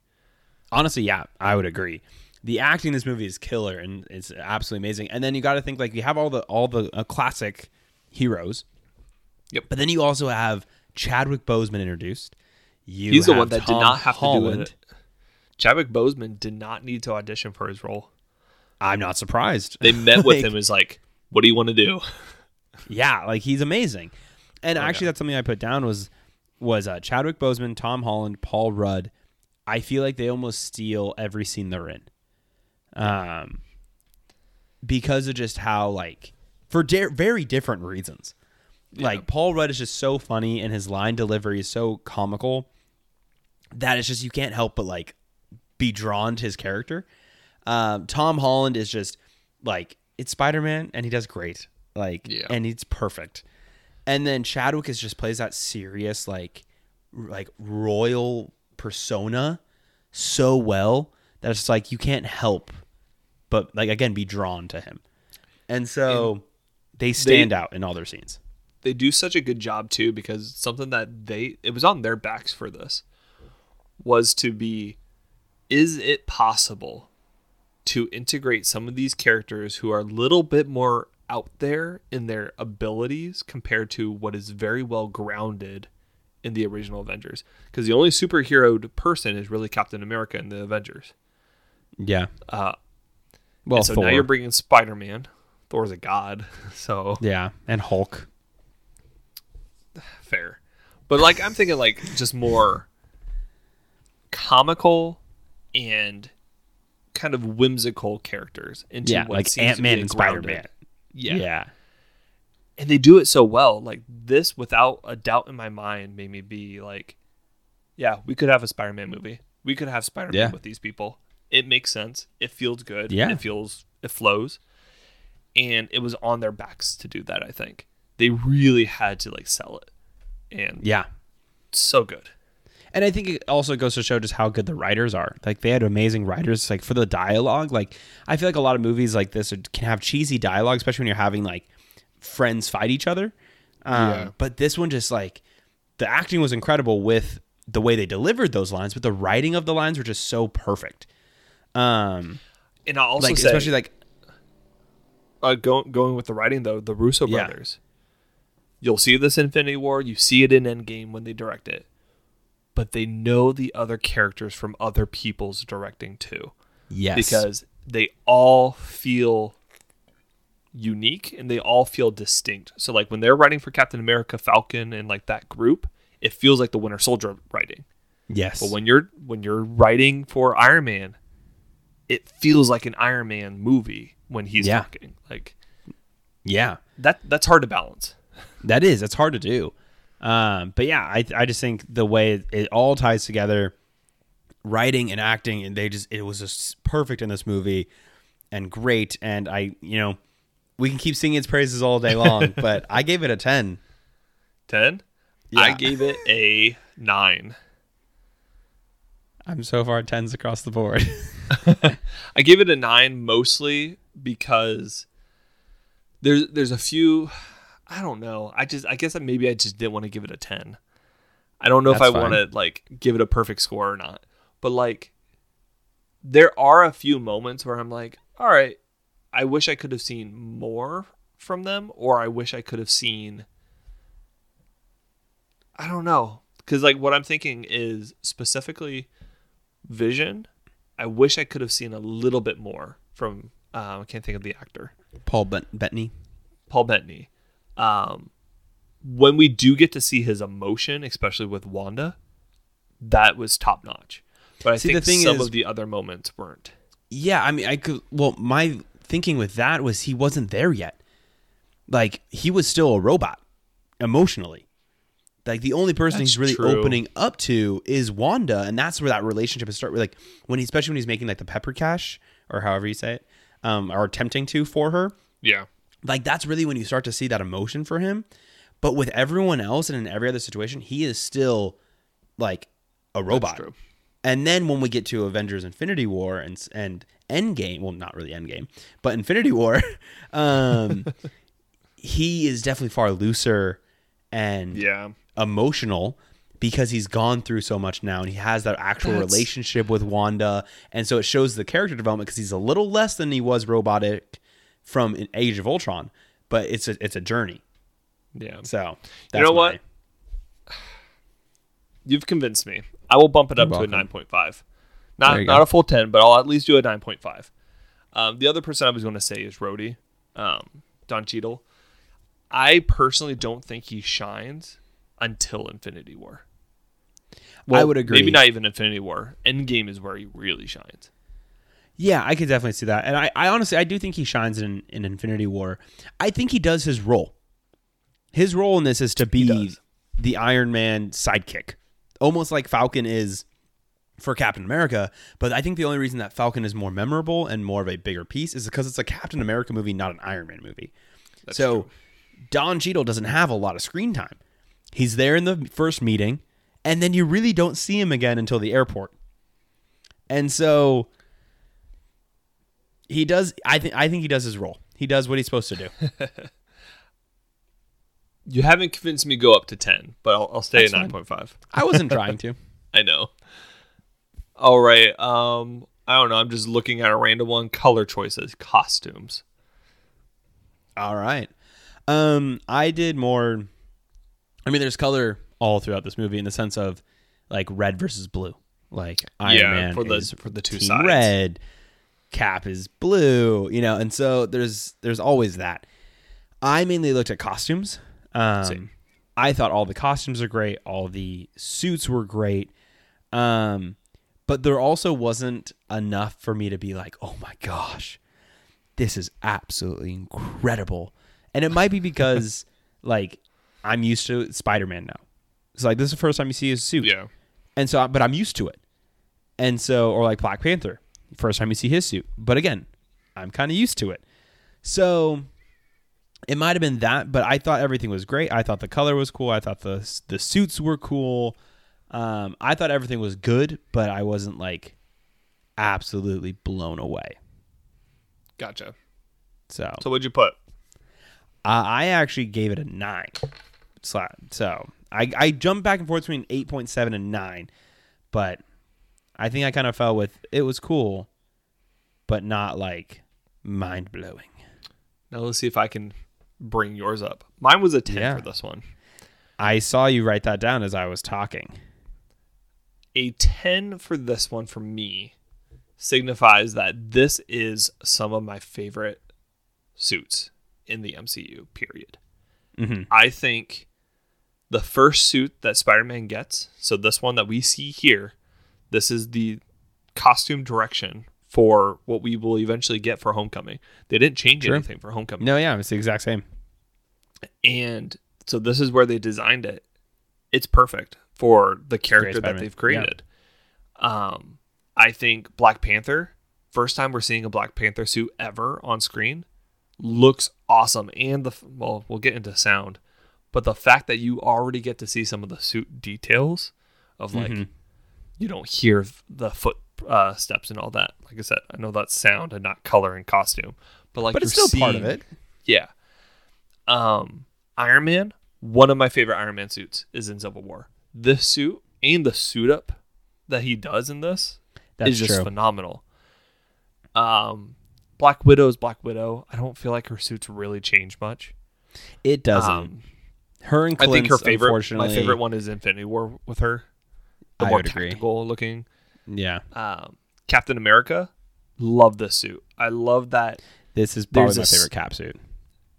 [SPEAKER 2] honestly, yeah, I would agree. The acting in this movie is killer and it's absolutely amazing. And then you got to think like you have all the all the uh, classic heroes.
[SPEAKER 1] Yep.
[SPEAKER 2] But then you also have Chadwick Boseman introduced. You
[SPEAKER 1] He's the one that did not have
[SPEAKER 2] Holland.
[SPEAKER 1] to do it. Chadwick Boseman did not need to audition for his role.
[SPEAKER 2] I'm not surprised.
[SPEAKER 1] They met with [LAUGHS]
[SPEAKER 2] Like,
[SPEAKER 1] him as like, "What do you want to do?"
[SPEAKER 2] Yeah, like he's amazing. And
[SPEAKER 1] Oh,
[SPEAKER 2] actually, that's something I put down was was uh, Chadwick Boseman, Tom Holland, Paul Rudd. I feel like they almost steal every scene they're in, um, because of just how like for very different reasons. Like Paul Rudd is just so funny, and his line delivery is so comical that it's just you can't help but like be drawn to his character. Um, Tom Holland is just like it's Spider Man, and he does great. Like,
[SPEAKER 1] Yeah.
[SPEAKER 2] and it's perfect. And then Chadwick is just plays that serious, like, like royal persona so well that it's like you can't help but like again be drawn to him. And so they stand out in all their scenes.
[SPEAKER 1] They do such a good job too because something that they it was on their backs for this was to be is it possible to integrate some of these characters who are a little bit more out there in their abilities compared to what is very well grounded in the original Avengers because the only superhero person is really Captain America in the Avengers.
[SPEAKER 2] Yeah.
[SPEAKER 1] Uh,
[SPEAKER 2] Well,
[SPEAKER 1] so
[SPEAKER 2] Thor.
[SPEAKER 1] now you're bringing Spider Man. Thor's a god, [LAUGHS] so
[SPEAKER 2] yeah, and Hulk.
[SPEAKER 1] Fair. But like I'm thinking like just more comical and kind of whimsical characters into
[SPEAKER 2] Yeah,
[SPEAKER 1] what
[SPEAKER 2] like
[SPEAKER 1] seems to be
[SPEAKER 2] Ant-Man
[SPEAKER 1] a
[SPEAKER 2] and
[SPEAKER 1] grounded-
[SPEAKER 2] Spider-Man.
[SPEAKER 1] Yeah.
[SPEAKER 2] yeah.
[SPEAKER 1] And they do it so well. Like this without a doubt in my mind made me be like yeah, we could have a Spider-Man movie. We could have Spider-Man
[SPEAKER 2] Yeah.
[SPEAKER 1] with these people. It makes sense. It feels good.
[SPEAKER 2] Yeah.
[SPEAKER 1] It feels it flows. And it was on their backs to do that, I think. They really had to like sell it. And
[SPEAKER 2] Yeah.
[SPEAKER 1] so good.
[SPEAKER 2] And I think it also goes to show just how good the writers are. Like they had amazing writers. Like for the dialogue, like I feel like a lot of movies like this can have cheesy dialogue, especially when you're having like friends fight each other. Um,
[SPEAKER 1] Yeah.
[SPEAKER 2] But this one just like the acting was incredible with the way they delivered those lines, but the writing of the lines were just so perfect. Um,
[SPEAKER 1] And I'll also
[SPEAKER 2] like
[SPEAKER 1] say,
[SPEAKER 2] especially like
[SPEAKER 1] uh, going going with the writing though, the Russo
[SPEAKER 2] Yeah.
[SPEAKER 1] brothers. You'll see this Infinity War. You see it in Endgame when they direct it, but they know the other characters from other people's directing too,
[SPEAKER 2] yes,
[SPEAKER 1] because they all feel unique and they all feel distinct. So like when they're writing for Captain America, Falcon, and like that group, it feels like the Winter Soldier writing.
[SPEAKER 2] yes,
[SPEAKER 1] But when you're when you're writing for Iron Man, it feels like an Iron Man movie when he's
[SPEAKER 2] Yeah.
[SPEAKER 1] talking. Like
[SPEAKER 2] yeah,
[SPEAKER 1] that that's hard to balance.
[SPEAKER 2] That is. It's hard to do. Um, but yeah, I I just think the way it all ties together, writing and acting, and they just it was just perfect in this movie, and great. And I you know we can keep singing its praises all day long, [LAUGHS] but I gave it a ten.
[SPEAKER 1] 10
[SPEAKER 2] Yeah.
[SPEAKER 1] I gave it a 9
[SPEAKER 2] I'm so far tens across the board. [LAUGHS]
[SPEAKER 1] I gave it a 9 mostly because there's there's a few I don't know I just I guess that maybe I just didn't want to give it a 10 I don't know if I want to like give it a perfect score or not but like there are a few moments where I'm like all right I wish I could have seen more from them or I wish I could have seen I don't know because like what I'm thinking is specifically Vision. I wish I could have seen a little bit more from. Um, I can't think of the actor.
[SPEAKER 2] Paul Bet- Bettany.
[SPEAKER 1] Paul Bettany. Um, when we do get to see his emotion, especially with Wanda, that was top notch. But I
[SPEAKER 2] See,
[SPEAKER 1] think
[SPEAKER 2] the thing
[SPEAKER 1] some
[SPEAKER 2] is-
[SPEAKER 1] of the other moments weren't.
[SPEAKER 2] Yeah, I mean, I could. Well, my thinking with that was he wasn't there yet. Like he was still a robot, emotionally. Like the only person
[SPEAKER 1] That's
[SPEAKER 2] he's really
[SPEAKER 1] true.
[SPEAKER 2] opening up to is Wanda, and that's where that relationship is start. Like when he, especially when he's making like the pepper cash or however you say it, um, or attempting to for her.
[SPEAKER 1] Yeah.
[SPEAKER 2] Like that's really when you start to see that emotion for him. But with everyone else and in every other situation, he is still like a robot. And then when we get to Avengers: Infinity War and and Endgame, well, not really Endgame, but Infinity War, [LAUGHS] um, [LAUGHS] he is definitely far looser and
[SPEAKER 1] Yeah.
[SPEAKER 2] emotional because he's gone through so much now and he has that actual
[SPEAKER 1] That's-
[SPEAKER 2] relationship with Wanda, and so it shows the character development because he's a little less than he was robotic from an Age of Ultron, but it's a it's a journey.
[SPEAKER 1] Yeah.
[SPEAKER 2] So that's
[SPEAKER 1] know
[SPEAKER 2] my-
[SPEAKER 1] what? [SIGHS] You've convinced me. I will bump it up
[SPEAKER 2] You're
[SPEAKER 1] to a 9.5. Not not
[SPEAKER 2] go.
[SPEAKER 1] a full 10, but I'll at least do a 9.5. Um, the other person I was going to say is Rhodey, um, Don Cheadle. I personally don't think he shines until Infinity War.
[SPEAKER 2] I would agree.
[SPEAKER 1] Maybe not even Infinity War. Endgame is where he really shines.
[SPEAKER 2] Yeah, I could definitely see that. And I, I honestly I do think he shines in, in Infinity War. I think he does his role. His role in this is to be the Iron Man sidekick. Almost like Falcon is for Captain America, but I think the only reason that Falcon is more memorable and more of a bigger piece is because it's a Captain America movie, not an Iron Man movie. so Don Cheadle doesn't have a lot of screen time. He's there in the first meeting, and then you really don't see him again until the airport. And so he does I think I think he does his role. He does what he's supposed to do. [LAUGHS]
[SPEAKER 1] You haven't convinced me to go up to 10, but I'll, I'll stay
[SPEAKER 2] That's
[SPEAKER 1] at
[SPEAKER 2] fine.
[SPEAKER 1] 9.5.
[SPEAKER 2] I wasn't trying to. [LAUGHS]
[SPEAKER 1] I know. All right. Um, I don't know. I'm just looking at a random one. Color choices, costumes.
[SPEAKER 2] All right. Um, I did more. I mean, there's color all throughout this movie in the sense of like red versus blue. Like Iron
[SPEAKER 1] Yeah,
[SPEAKER 2] Man
[SPEAKER 1] for the-
[SPEAKER 2] is
[SPEAKER 1] for the two sides.
[SPEAKER 2] red, Cap is blue. You know, and so there's there's always that. I mainly looked at costumes. Um, I thought all the costumes are great. All the suits were great. Um, but there also wasn't enough for me to be like, oh my gosh, this is absolutely incredible. And it might be because [LAUGHS] like I'm used to Spider-Man now. It's like this is the first time you see his suit.
[SPEAKER 1] Yeah.
[SPEAKER 2] And so but I'm used to it. And so or like Black Panther, first time you see his suit. But again, I'm kind of used to it. So it might have been that, but I thought everything was great. I thought the color was cool. I thought the the suits were cool. Um, I thought everything was good, but I wasn't like absolutely blown away.
[SPEAKER 1] Gotcha.
[SPEAKER 2] So,
[SPEAKER 1] So what'd you put?
[SPEAKER 2] Uh, I actually gave it a nine. Sla- So I I jumped back and forth between eight point seven and nine, but I think I kind of fell with it was cool, but not like mind blowing.
[SPEAKER 1] Now let's see if I can bring yours up. Mine was a 10
[SPEAKER 2] Yeah.
[SPEAKER 1] for this one.
[SPEAKER 2] I saw you write that down as I was talking.
[SPEAKER 1] A 10 for this one for me signifies that this is some of my favorite suits in the MCU, period.
[SPEAKER 2] Mhm.
[SPEAKER 1] I think the first suit that Spider Man gets, so this one that we see here, this is the costume direction for what we will eventually get for Homecoming. They didn't change
[SPEAKER 2] Sure.
[SPEAKER 1] anything for Homecoming.
[SPEAKER 2] No, yeah, it's the exact same.
[SPEAKER 1] And so this is where they designed it. It's perfect for the character that they've created. Um, I think Black Panther, first time we're seeing a Black Panther suit ever on screen, looks awesome. And the well, we'll get into sound, but the fact that you already get to see some of the suit details of like
[SPEAKER 2] Mhm.
[SPEAKER 1] You don't hear the foot uh, steps and all that. Like I said, I know that's sound and not color and costume, but like
[SPEAKER 2] But it's still part of it.
[SPEAKER 1] yeah. Um, Iron Man, one of my favorite Iron Man suits is in Civil War. This suit and the suit up that he does in this
[SPEAKER 2] That's
[SPEAKER 1] is just
[SPEAKER 2] true.
[SPEAKER 1] phenomenal. Um, Black Widow's Black Widow. I don't feel like her suits really change much.
[SPEAKER 2] It doesn't.
[SPEAKER 1] Um,
[SPEAKER 2] Her and
[SPEAKER 1] I think her favorite, my favorite one is Infinity War with her. The
[SPEAKER 2] I
[SPEAKER 1] more
[SPEAKER 2] would agree.
[SPEAKER 1] looking.
[SPEAKER 2] Yeah,
[SPEAKER 1] Um, Captain America, love this suit. I love that
[SPEAKER 2] this is probably
[SPEAKER 1] There's
[SPEAKER 2] my
[SPEAKER 1] a
[SPEAKER 2] favorite cap suit.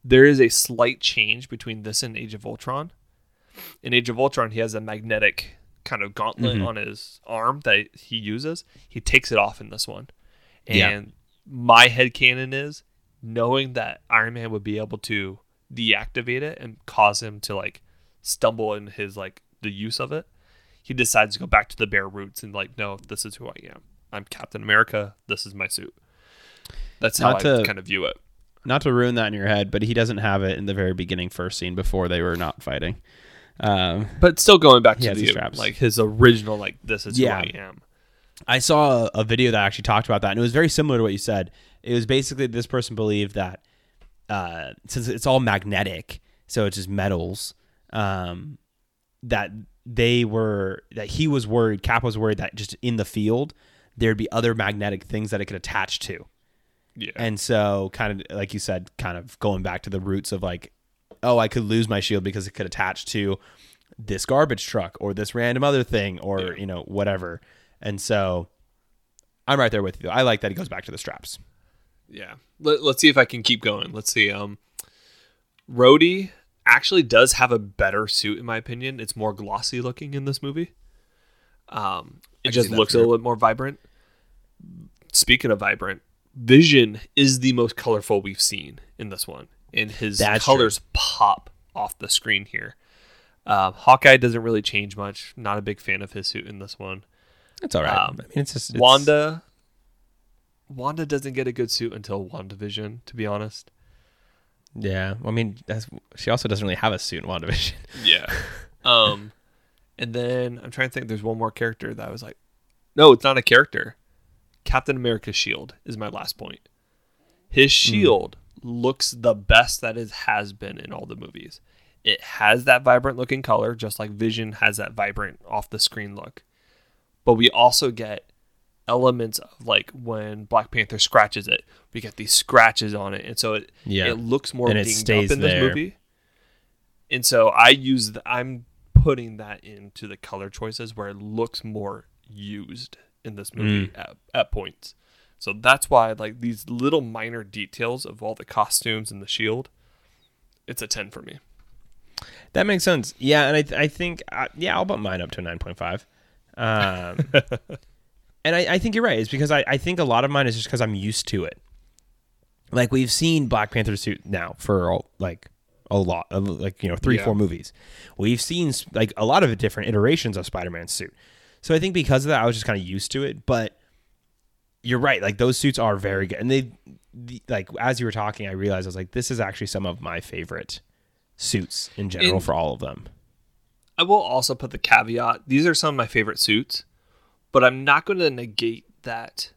[SPEAKER 1] there is a slight change between this and Age of Ultron. In Age of Ultron, he has a magnetic kind of gauntlet
[SPEAKER 2] Mhm.
[SPEAKER 1] on his arm that he uses. He takes it off in this one. And
[SPEAKER 2] Yeah.
[SPEAKER 1] my head canon is knowing that Iron Man would be able to deactivate it and cause him to like stumble in his like the use of it. He decides to go back to the bare roots and like, no, this is who I am. I'm Captain America. This is my suit. That's how
[SPEAKER 2] Not
[SPEAKER 1] I
[SPEAKER 2] to-
[SPEAKER 1] kind of view it.
[SPEAKER 2] Not to ruin that in your head, but he doesn't have it in the very beginning first scene before they were not fighting. Um,
[SPEAKER 1] But still going back to the
[SPEAKER 2] straps.
[SPEAKER 1] like his original like this is
[SPEAKER 2] Yeah.
[SPEAKER 1] who I am.
[SPEAKER 2] I saw a, a video that actually talked about that, and it was very similar to what you said. It was basically this person believed that uh, since it's all magnetic, so it's just metals, um, that they were that he was worried. Cap was worried that just in the field there'd be other magnetic things that it could attach to,
[SPEAKER 1] Yeah.
[SPEAKER 2] and so kind of like you said, kind of going back to the roots of like, oh, I could lose my shield because it could attach to this garbage truck or this random other thing or
[SPEAKER 1] Yeah.
[SPEAKER 2] you know whatever. And so I'm right there with you. I like that he goes back to the straps.
[SPEAKER 1] yeah. Let, let's see if I can keep going. Let's see. Um Rhodey actually does have a better suit in my opinion. It's more glossy looking in this movie. Um it just looks a little bit more vibrant. Speaking of vibrant, Vision is the most colorful we've seen in this one. And his
[SPEAKER 2] That's
[SPEAKER 1] colors pop off the screen here. Uh, Hawkeye doesn't really change much. Not a big fan of his suit in this one.
[SPEAKER 2] That's all right.
[SPEAKER 1] Um,
[SPEAKER 2] I mean, it's just it's,
[SPEAKER 1] Wanda Wanda doesn't get a good suit until WandaVision, to be honest.
[SPEAKER 2] Yeah, I mean, that's, she also doesn't really have a suit in WandaVision. [LAUGHS]
[SPEAKER 1] Yeah. um and then I'm trying to think there's one more character that I was like No, it's not a character. Captain America's shield is my last point. His shield looks the best that it has been in all the movies. It has that vibrant looking color, just like Vision has that vibrant off the screen look. But we also get elements of like when Black Panther scratches it, we get these scratches on it, and so it
[SPEAKER 2] Yeah.
[SPEAKER 1] it looks more
[SPEAKER 2] And it
[SPEAKER 1] dinged
[SPEAKER 2] stays
[SPEAKER 1] up in this
[SPEAKER 2] there.
[SPEAKER 1] movie. And so I use the, I'm putting that into the color choices where it looks more used in this movie
[SPEAKER 2] Mm.
[SPEAKER 1] at, at points. So that's why like these little minor details of all the costumes and the shield, it's a 10 for me.
[SPEAKER 2] That makes sense. Yeah, and I th- I think uh, yeah, I'll bump mine up to a nine point five. Um, [LAUGHS] and I, I think you're right. It's because I, I think a lot of mine is just because I'm used to it. Like we've seen Black Panther suit now for all, like a lot, uh, like you know three
[SPEAKER 1] Yeah.
[SPEAKER 2] four movies. We've seen like a lot of different iterations of Spider Man's suit. So I think because of that, I was just kind of used to it. But you're right. Like those suits are very good, and they the, like as you were talking, I realized I was like, this is actually some of my favorite suits in general for all of them.
[SPEAKER 1] I will also put the caveat these are some of my favorite suits, but I'm not going to negate that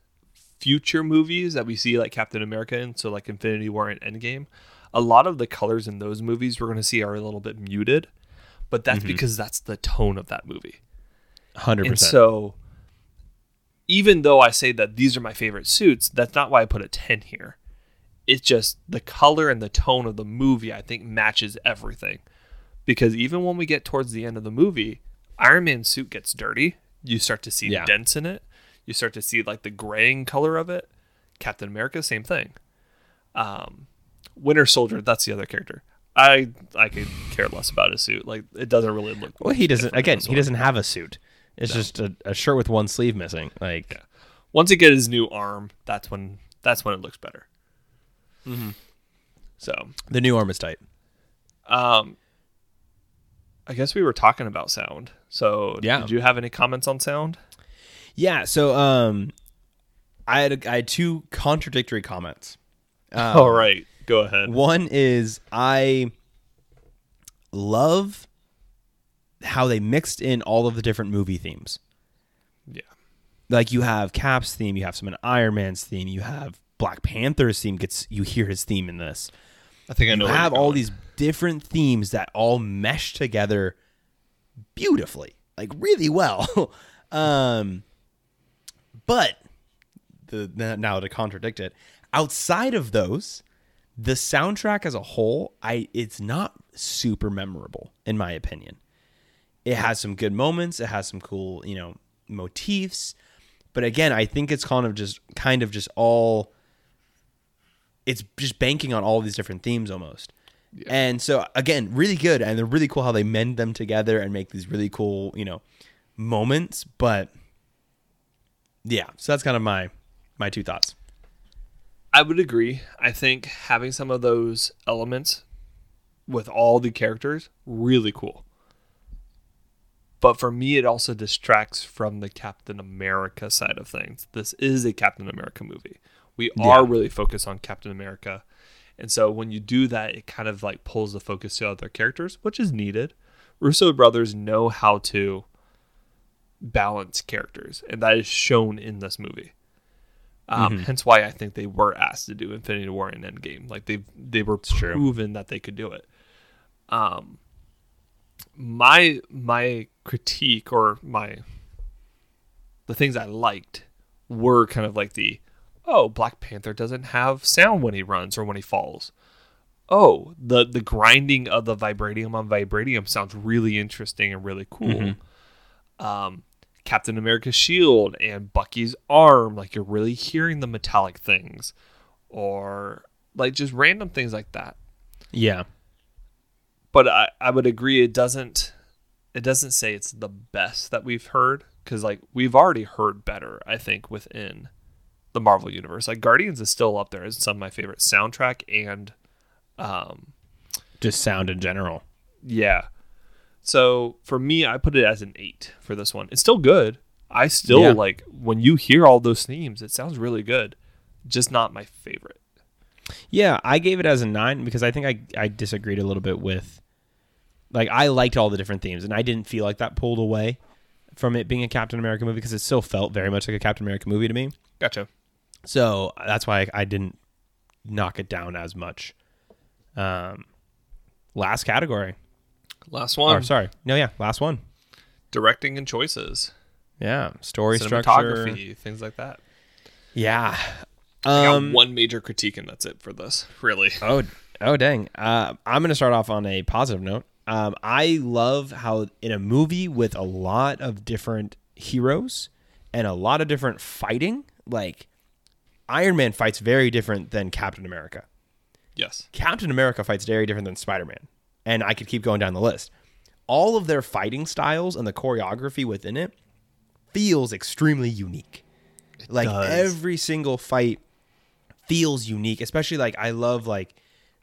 [SPEAKER 1] future movies that we see like Captain America and so like Infinity War and Endgame, a lot of the colors in those movies we're going to see are a little bit muted, but that's mm-hmm. because that's the tone of that movie.
[SPEAKER 2] Hundred
[SPEAKER 1] And
[SPEAKER 2] percent.
[SPEAKER 1] so, even though I say that these are my favorite suits, that's not why I put a 10 here. It's just the color and the tone of the movie, I think, matches everything. Because even when we get towards the end of the movie, Iron Man's suit gets dirty. You start to see
[SPEAKER 2] Yeah.
[SPEAKER 1] dents in it. You start to see like the graying color of it. Captain America, same thing. Um, Winter Soldier, that's the other character. I I could care less about his suit. Like it doesn't really look.
[SPEAKER 2] Well, he doesn't. Again, he doesn't have a suit. It's just a, a shirt with one sleeve missing. Like,
[SPEAKER 1] Yeah. once he get his new arm, that's when that's when it looks better.
[SPEAKER 2] Mm-hmm.
[SPEAKER 1] So,
[SPEAKER 2] the new arm is tight.
[SPEAKER 1] um, I guess we were talking about sound. So,
[SPEAKER 2] Yeah.
[SPEAKER 1] did you have any comments on sound?
[SPEAKER 2] Yeah. So, um, I had a, I had two contradictory comments. [LAUGHS] Um,
[SPEAKER 1] All right, go ahead.
[SPEAKER 2] One is I love how they mixed in all of the different movie themes.
[SPEAKER 1] Yeah,
[SPEAKER 2] Like you have Cap's theme, you have some in Iron Man's theme, you have Black Panther's theme. Gets you hear his theme in this.
[SPEAKER 1] I think I know.
[SPEAKER 2] you have all these different themes that all mesh together beautifully, like really well. [LAUGHS] um, but the, now to contradict it, outside of those, the soundtrack as a whole, I it's not super memorable in my opinion. It has some good moments, it has some cool, you know, motifs, but again, I think it's kind of just kind of just all it's just banking on all these different themes almost. And so again, really good and they're really cool how they mend them together and make these really cool, you know, moments, but yeah, so that's kind of my my two thoughts.
[SPEAKER 1] I would agree. I think having some of those elements with all the characters really cool. But for me, it also distracts from the Captain America side of things. This is a Captain America movie. We are really focused on Captain America. And so when you do that, it kind of like pulls the focus to other characters, which is needed. Russo brothers know how to balance characters, and that is shown in this movie. Um, Hence why I think they were asked to do Infinity War and Endgame. Like they they were
[SPEAKER 2] true.
[SPEAKER 1] proven that they could do it. Um, my my critique or my the things I liked were kind of like the oh Black Panther doesn't have sound when he runs or when he falls. Oh, the the grinding of the vibranium on vibranium sounds really interesting and really cool. Um, Captain America's shield and Bucky's arm, like you're really hearing the metallic things, or like just random things like that
[SPEAKER 2] Yeah.
[SPEAKER 1] but I, I would agree it doesn't it doesn't say it's the best that we've heard because like we've already heard better i think within the marvel universe. Like guardians is still up there as some of my favorite soundtrack and um
[SPEAKER 2] Just sound in general.
[SPEAKER 1] yeah. So for me i put it as an eight for this one. It's still good. I still
[SPEAKER 2] Yeah.
[SPEAKER 1] like when you hear all those themes it sounds really good. Just not my favorite.
[SPEAKER 2] Yeah, I gave it as a nine because I think I, I disagreed a little bit with like I liked all the different themes and I didn't feel like that pulled away from it being a Captain America movie because it still felt very much like a Captain America movie to me.
[SPEAKER 1] gotcha
[SPEAKER 2] So that's why I, I didn't knock it down as much. Um, last category.
[SPEAKER 1] last one
[SPEAKER 2] Or sorry, no, yeah, last one.
[SPEAKER 1] directing and choices
[SPEAKER 2] Yeah, story structure.
[SPEAKER 1] things like that
[SPEAKER 2] Yeah.
[SPEAKER 1] I got
[SPEAKER 2] Um,
[SPEAKER 1] one major critique, and that's it for this. Really, [LAUGHS]
[SPEAKER 2] Oh, oh, dang. Uh, I'm going to start off on a positive note. Um, I love how in a movie with a lot of different heroes and a lot of different fighting, like Iron Man fights very different than Captain America.
[SPEAKER 1] yes,
[SPEAKER 2] Captain America fights very different than Spider Man. And I could keep going down the list. All of their fighting styles and the choreography within it feels extremely unique. like
[SPEAKER 1] does.
[SPEAKER 2] every single fight feels unique, especially like I love like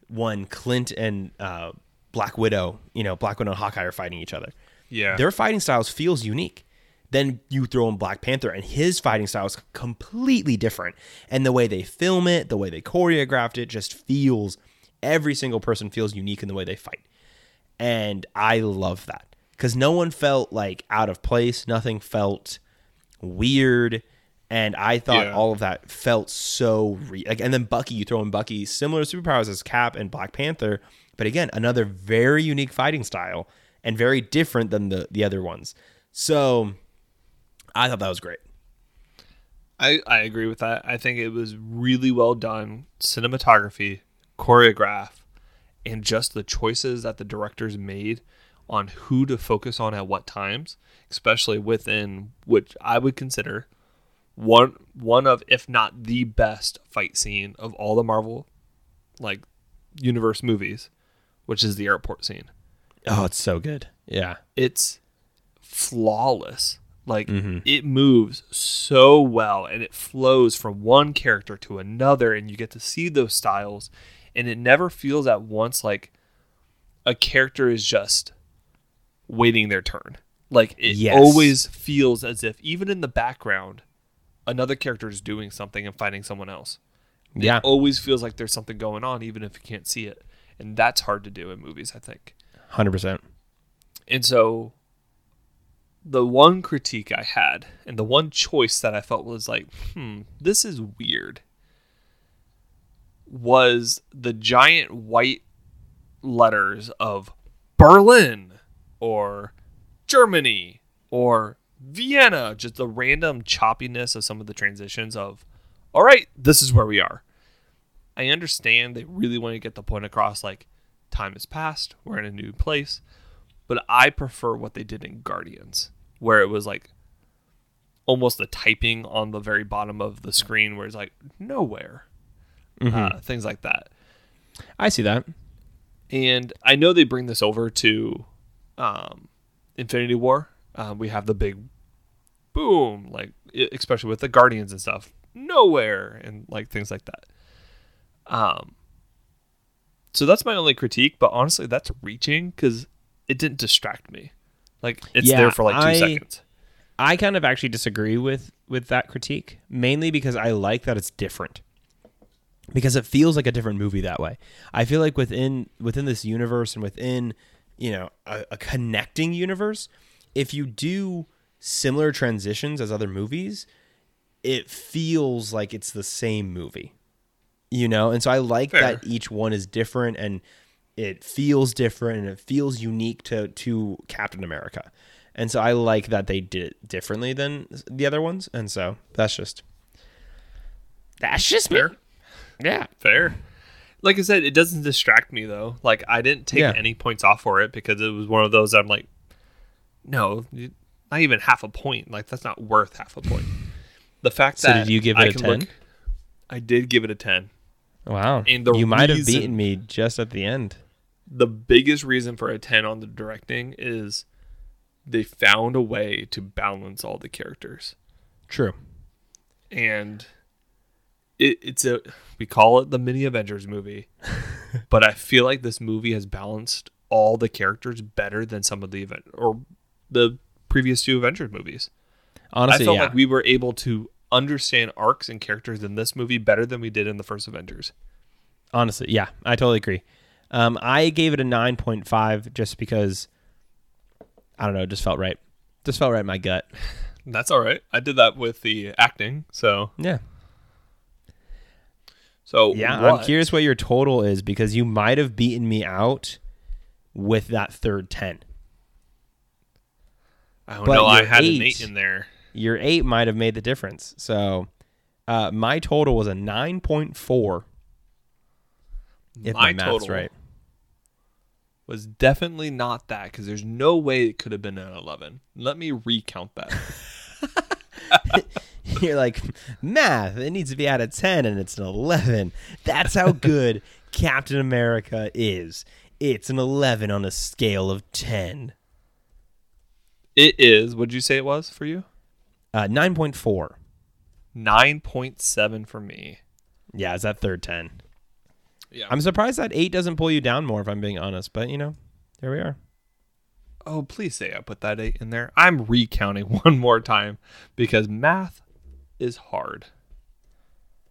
[SPEAKER 2] when Clint and uh, Black Widow, you know, Black Widow and Hawkeye are fighting each other.
[SPEAKER 1] yeah,
[SPEAKER 2] Their fighting styles feels unique. Then you throw in Black Panther and his fighting style is completely different. And the way they film it, the way they choreographed it just feels every single person feels unique in the way they fight. And I love that cuz no one felt like out of place, nothing felt weird and I thought
[SPEAKER 1] Yeah.
[SPEAKER 2] all of that felt so re- like and then Bucky you throw in Bucky similar superpowers as Cap and Black Panther, but again, another very unique fighting style and very different than the the other ones. So I thought that was great.
[SPEAKER 1] I I agree with that. I think it was really well done, cinematography, choreograph, and just the choices that the directors made on who to focus on at what times, especially within which I would consider one one of if not the best fight scene of all the Marvel like universe movies, which is the airport scene.
[SPEAKER 2] Oh, it's so good. Yeah.
[SPEAKER 1] it's flawless. Like mm-hmm. it moves so well and it flows from one character to another and you get to see those styles and it never feels at once like a character is just waiting their turn. Like it
[SPEAKER 2] Yes.
[SPEAKER 1] always feels as if even in the background another character is doing something and fighting someone else.
[SPEAKER 2] Yeah.
[SPEAKER 1] It always feels like there's something going on even if you can't see it. And that's hard to do in movies, I think.
[SPEAKER 2] 100%.
[SPEAKER 1] And so the one critique I had and the one choice that I felt was like, hmm, this is weird was the giant white letters of Berlin or Germany or Vienna, just the random choppiness of some of the transitions of, all right, this is where we are. I understand they really want to get the point across like, time has passed, we're in a new place. But I prefer what they did in Guardians, where it was like almost the typing on the very bottom of the screen, where it's like nowhere, uh, things like that.
[SPEAKER 2] I see that.
[SPEAKER 1] And I know they bring this over to um, Infinity War. Um, we have the big boom, like especially with the Guardians and stuff, nowhere and like things like that. Um, so that's my only critique. But honestly, that's reaching because it didn't distract me. Like it's
[SPEAKER 2] Yeah,
[SPEAKER 1] there for like two
[SPEAKER 2] I-
[SPEAKER 1] seconds.
[SPEAKER 2] I kind of actually disagree with with that critique, mainly because I like that it's different. Because it feels like a different movie that way. I feel like within within this universe and within, you know, a, a connecting universe, if you do similar transitions as other movies, it feels like it's the same movie. You know? And so I like
[SPEAKER 1] Fair.
[SPEAKER 2] that each one is different and it feels different and it feels unique to to Captain America. And so I like that they did it differently than the other ones. And so that's just that's just me.
[SPEAKER 1] Fair.
[SPEAKER 2] Yeah.
[SPEAKER 1] Fair. Like I said, it doesn't distract me though. Like I didn't take
[SPEAKER 2] Yeah.
[SPEAKER 1] any points off for it because it was one of those I'm like, no, not even half a point. Like that's not worth half a point. The fact
[SPEAKER 2] So
[SPEAKER 1] that
[SPEAKER 2] did you give it
[SPEAKER 1] I
[SPEAKER 2] a 10?
[SPEAKER 1] look- I did give it a ten.
[SPEAKER 2] Wow.
[SPEAKER 1] And the
[SPEAKER 2] you might have beaten me just at the end.
[SPEAKER 1] The biggest reason for a ten on the directing is they found a way to balance all the characters.
[SPEAKER 2] True.
[SPEAKER 1] and it, it's a we call it the mini Avengers movie, [LAUGHS] but I feel like this movie has balanced all the characters better than some of the event or the previous two Avengers movies.
[SPEAKER 2] Honestly,
[SPEAKER 1] I felt
[SPEAKER 2] yeah.
[SPEAKER 1] like we were able to understand arcs and characters in this movie better than we did in the first Avengers.
[SPEAKER 2] Honestly, yeah, I totally agree. Um, I gave it a nine point five just because I don't know, it just felt right. Just felt right in my gut.
[SPEAKER 1] That's all right. I did that with the acting, so
[SPEAKER 2] Yeah.
[SPEAKER 1] so
[SPEAKER 2] Yeah,
[SPEAKER 1] what-
[SPEAKER 2] I'm curious what your total is because you might have beaten me out with that third ten.
[SPEAKER 1] I don't know. I had an
[SPEAKER 2] eight-
[SPEAKER 1] eight in there.
[SPEAKER 2] Your eight might have made the difference. So uh, my total was a nine point four. If my,
[SPEAKER 1] My
[SPEAKER 2] math's
[SPEAKER 1] total
[SPEAKER 2] right.
[SPEAKER 1] Was definitely not that because there's no way it could have been an 11. Let me recount that. [LAUGHS]
[SPEAKER 2] You're like, math, it needs to be out of 10 and it's an 11. That's how good [LAUGHS] Captain America is. It's an 11 on a scale of 10.
[SPEAKER 1] it is, what'd you say it was for you?
[SPEAKER 2] Uh, 9.4.
[SPEAKER 1] 9.7 for me.
[SPEAKER 2] Yeah, it's that third 10.
[SPEAKER 1] Yeah.
[SPEAKER 2] I'm surprised that 8 doesn't pull you down more, if I'm being honest. But, you know, there we are.
[SPEAKER 1] oh, please say I put that 8 in there. I'm recounting [LAUGHS] one more time because math is hard.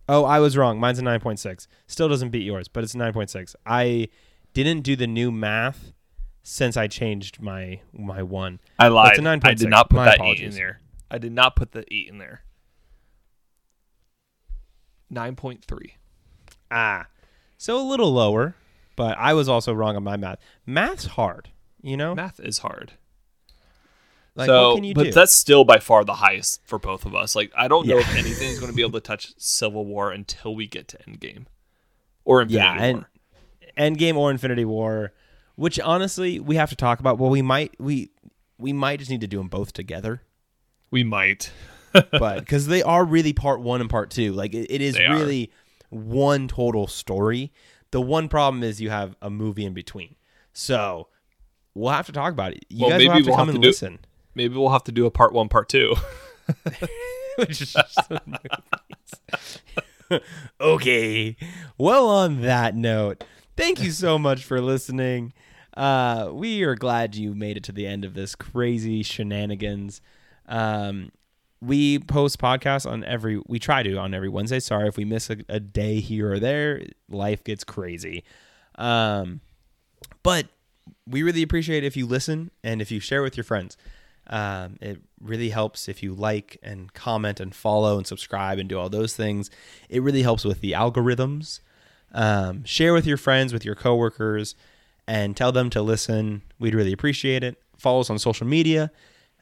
[SPEAKER 2] Oh, I was wrong. Mine's a 9.6. Still doesn't beat yours, but it's a 9.6. I didn't do the new math since I changed my my one.
[SPEAKER 1] I lied.
[SPEAKER 2] It's a
[SPEAKER 1] I
[SPEAKER 2] 9.6.
[SPEAKER 1] did not put
[SPEAKER 2] My
[SPEAKER 1] that 8 in there. I did not put the 8 in there. 9.3.
[SPEAKER 2] Ah. So a little lower, but I was also wrong on my math. Math's hard, you know?
[SPEAKER 1] Math is hard.
[SPEAKER 2] Like
[SPEAKER 1] so,
[SPEAKER 2] what can you
[SPEAKER 1] but
[SPEAKER 2] do?
[SPEAKER 1] that's still by far the highest for both of us. Like, I don't know if anything's going to be able to touch Civil War until we get to Endgame or Infinity
[SPEAKER 2] yeah, and
[SPEAKER 1] War.
[SPEAKER 2] Endgame or Infinity War, which honestly we have to talk about. Well, we might we we might just need to do them both together,
[SPEAKER 1] We might. [LAUGHS]
[SPEAKER 2] but because they are really part one and part two. Like it, it is
[SPEAKER 1] They are.
[SPEAKER 2] One total story. The one problem is you have a movie in between, so we'll have to talk about it. You
[SPEAKER 1] Well,
[SPEAKER 2] guys
[SPEAKER 1] maybe
[SPEAKER 2] will have to
[SPEAKER 1] we'll
[SPEAKER 2] come
[SPEAKER 1] have
[SPEAKER 2] and
[SPEAKER 1] do-
[SPEAKER 2] listen.
[SPEAKER 1] Maybe we'll have to do a part one, part two.
[SPEAKER 2] Which is [LAUGHS] just the movies. [LAUGHS] okay. Well, on that note, thank you so much for listening. Uh, we are glad you made it to the end of this crazy shenanigans. Um, we post podcasts on every. We try to on every Wednesday. Sorry if we miss a, a day here or there. Life gets crazy. Um, but we really appreciate if you listen and if you share with your friends. Um, it really helps if you like and comment and follow and subscribe and do all those things. It really helps with the algorithms. Um, share with your friends, with your coworkers, and tell them to listen. We'd really appreciate it. Follow us on social media.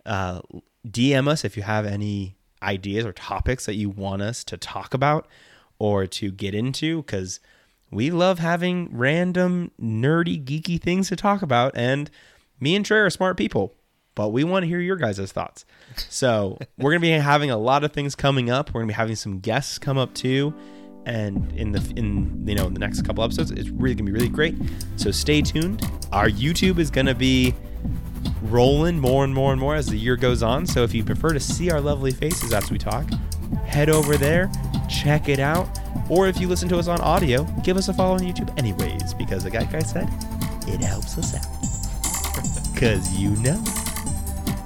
[SPEAKER 2] Uh, DM us if you have any ideas or topics that you want us to talk about or to get into because we love having random, nerdy, geeky things to talk about. And me and Trey are smart people, but we want to hear your guys' thoughts. So [LAUGHS] we're going to be having a lot of things coming up. We're going to be having some guests come up too. And in the in you know in the next couple episodes, it's really gonna be really great. So stay tuned. Our YouTube is gonna be rolling more and more and more as the year goes on. So if you prefer to see our lovely faces as we talk, head over there, check it out. Or if you listen to us on audio, give us a follow on YouTube anyways, because like I said, it helps us out. [LAUGHS] Cause you know.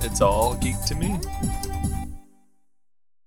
[SPEAKER 1] It's all geek to me.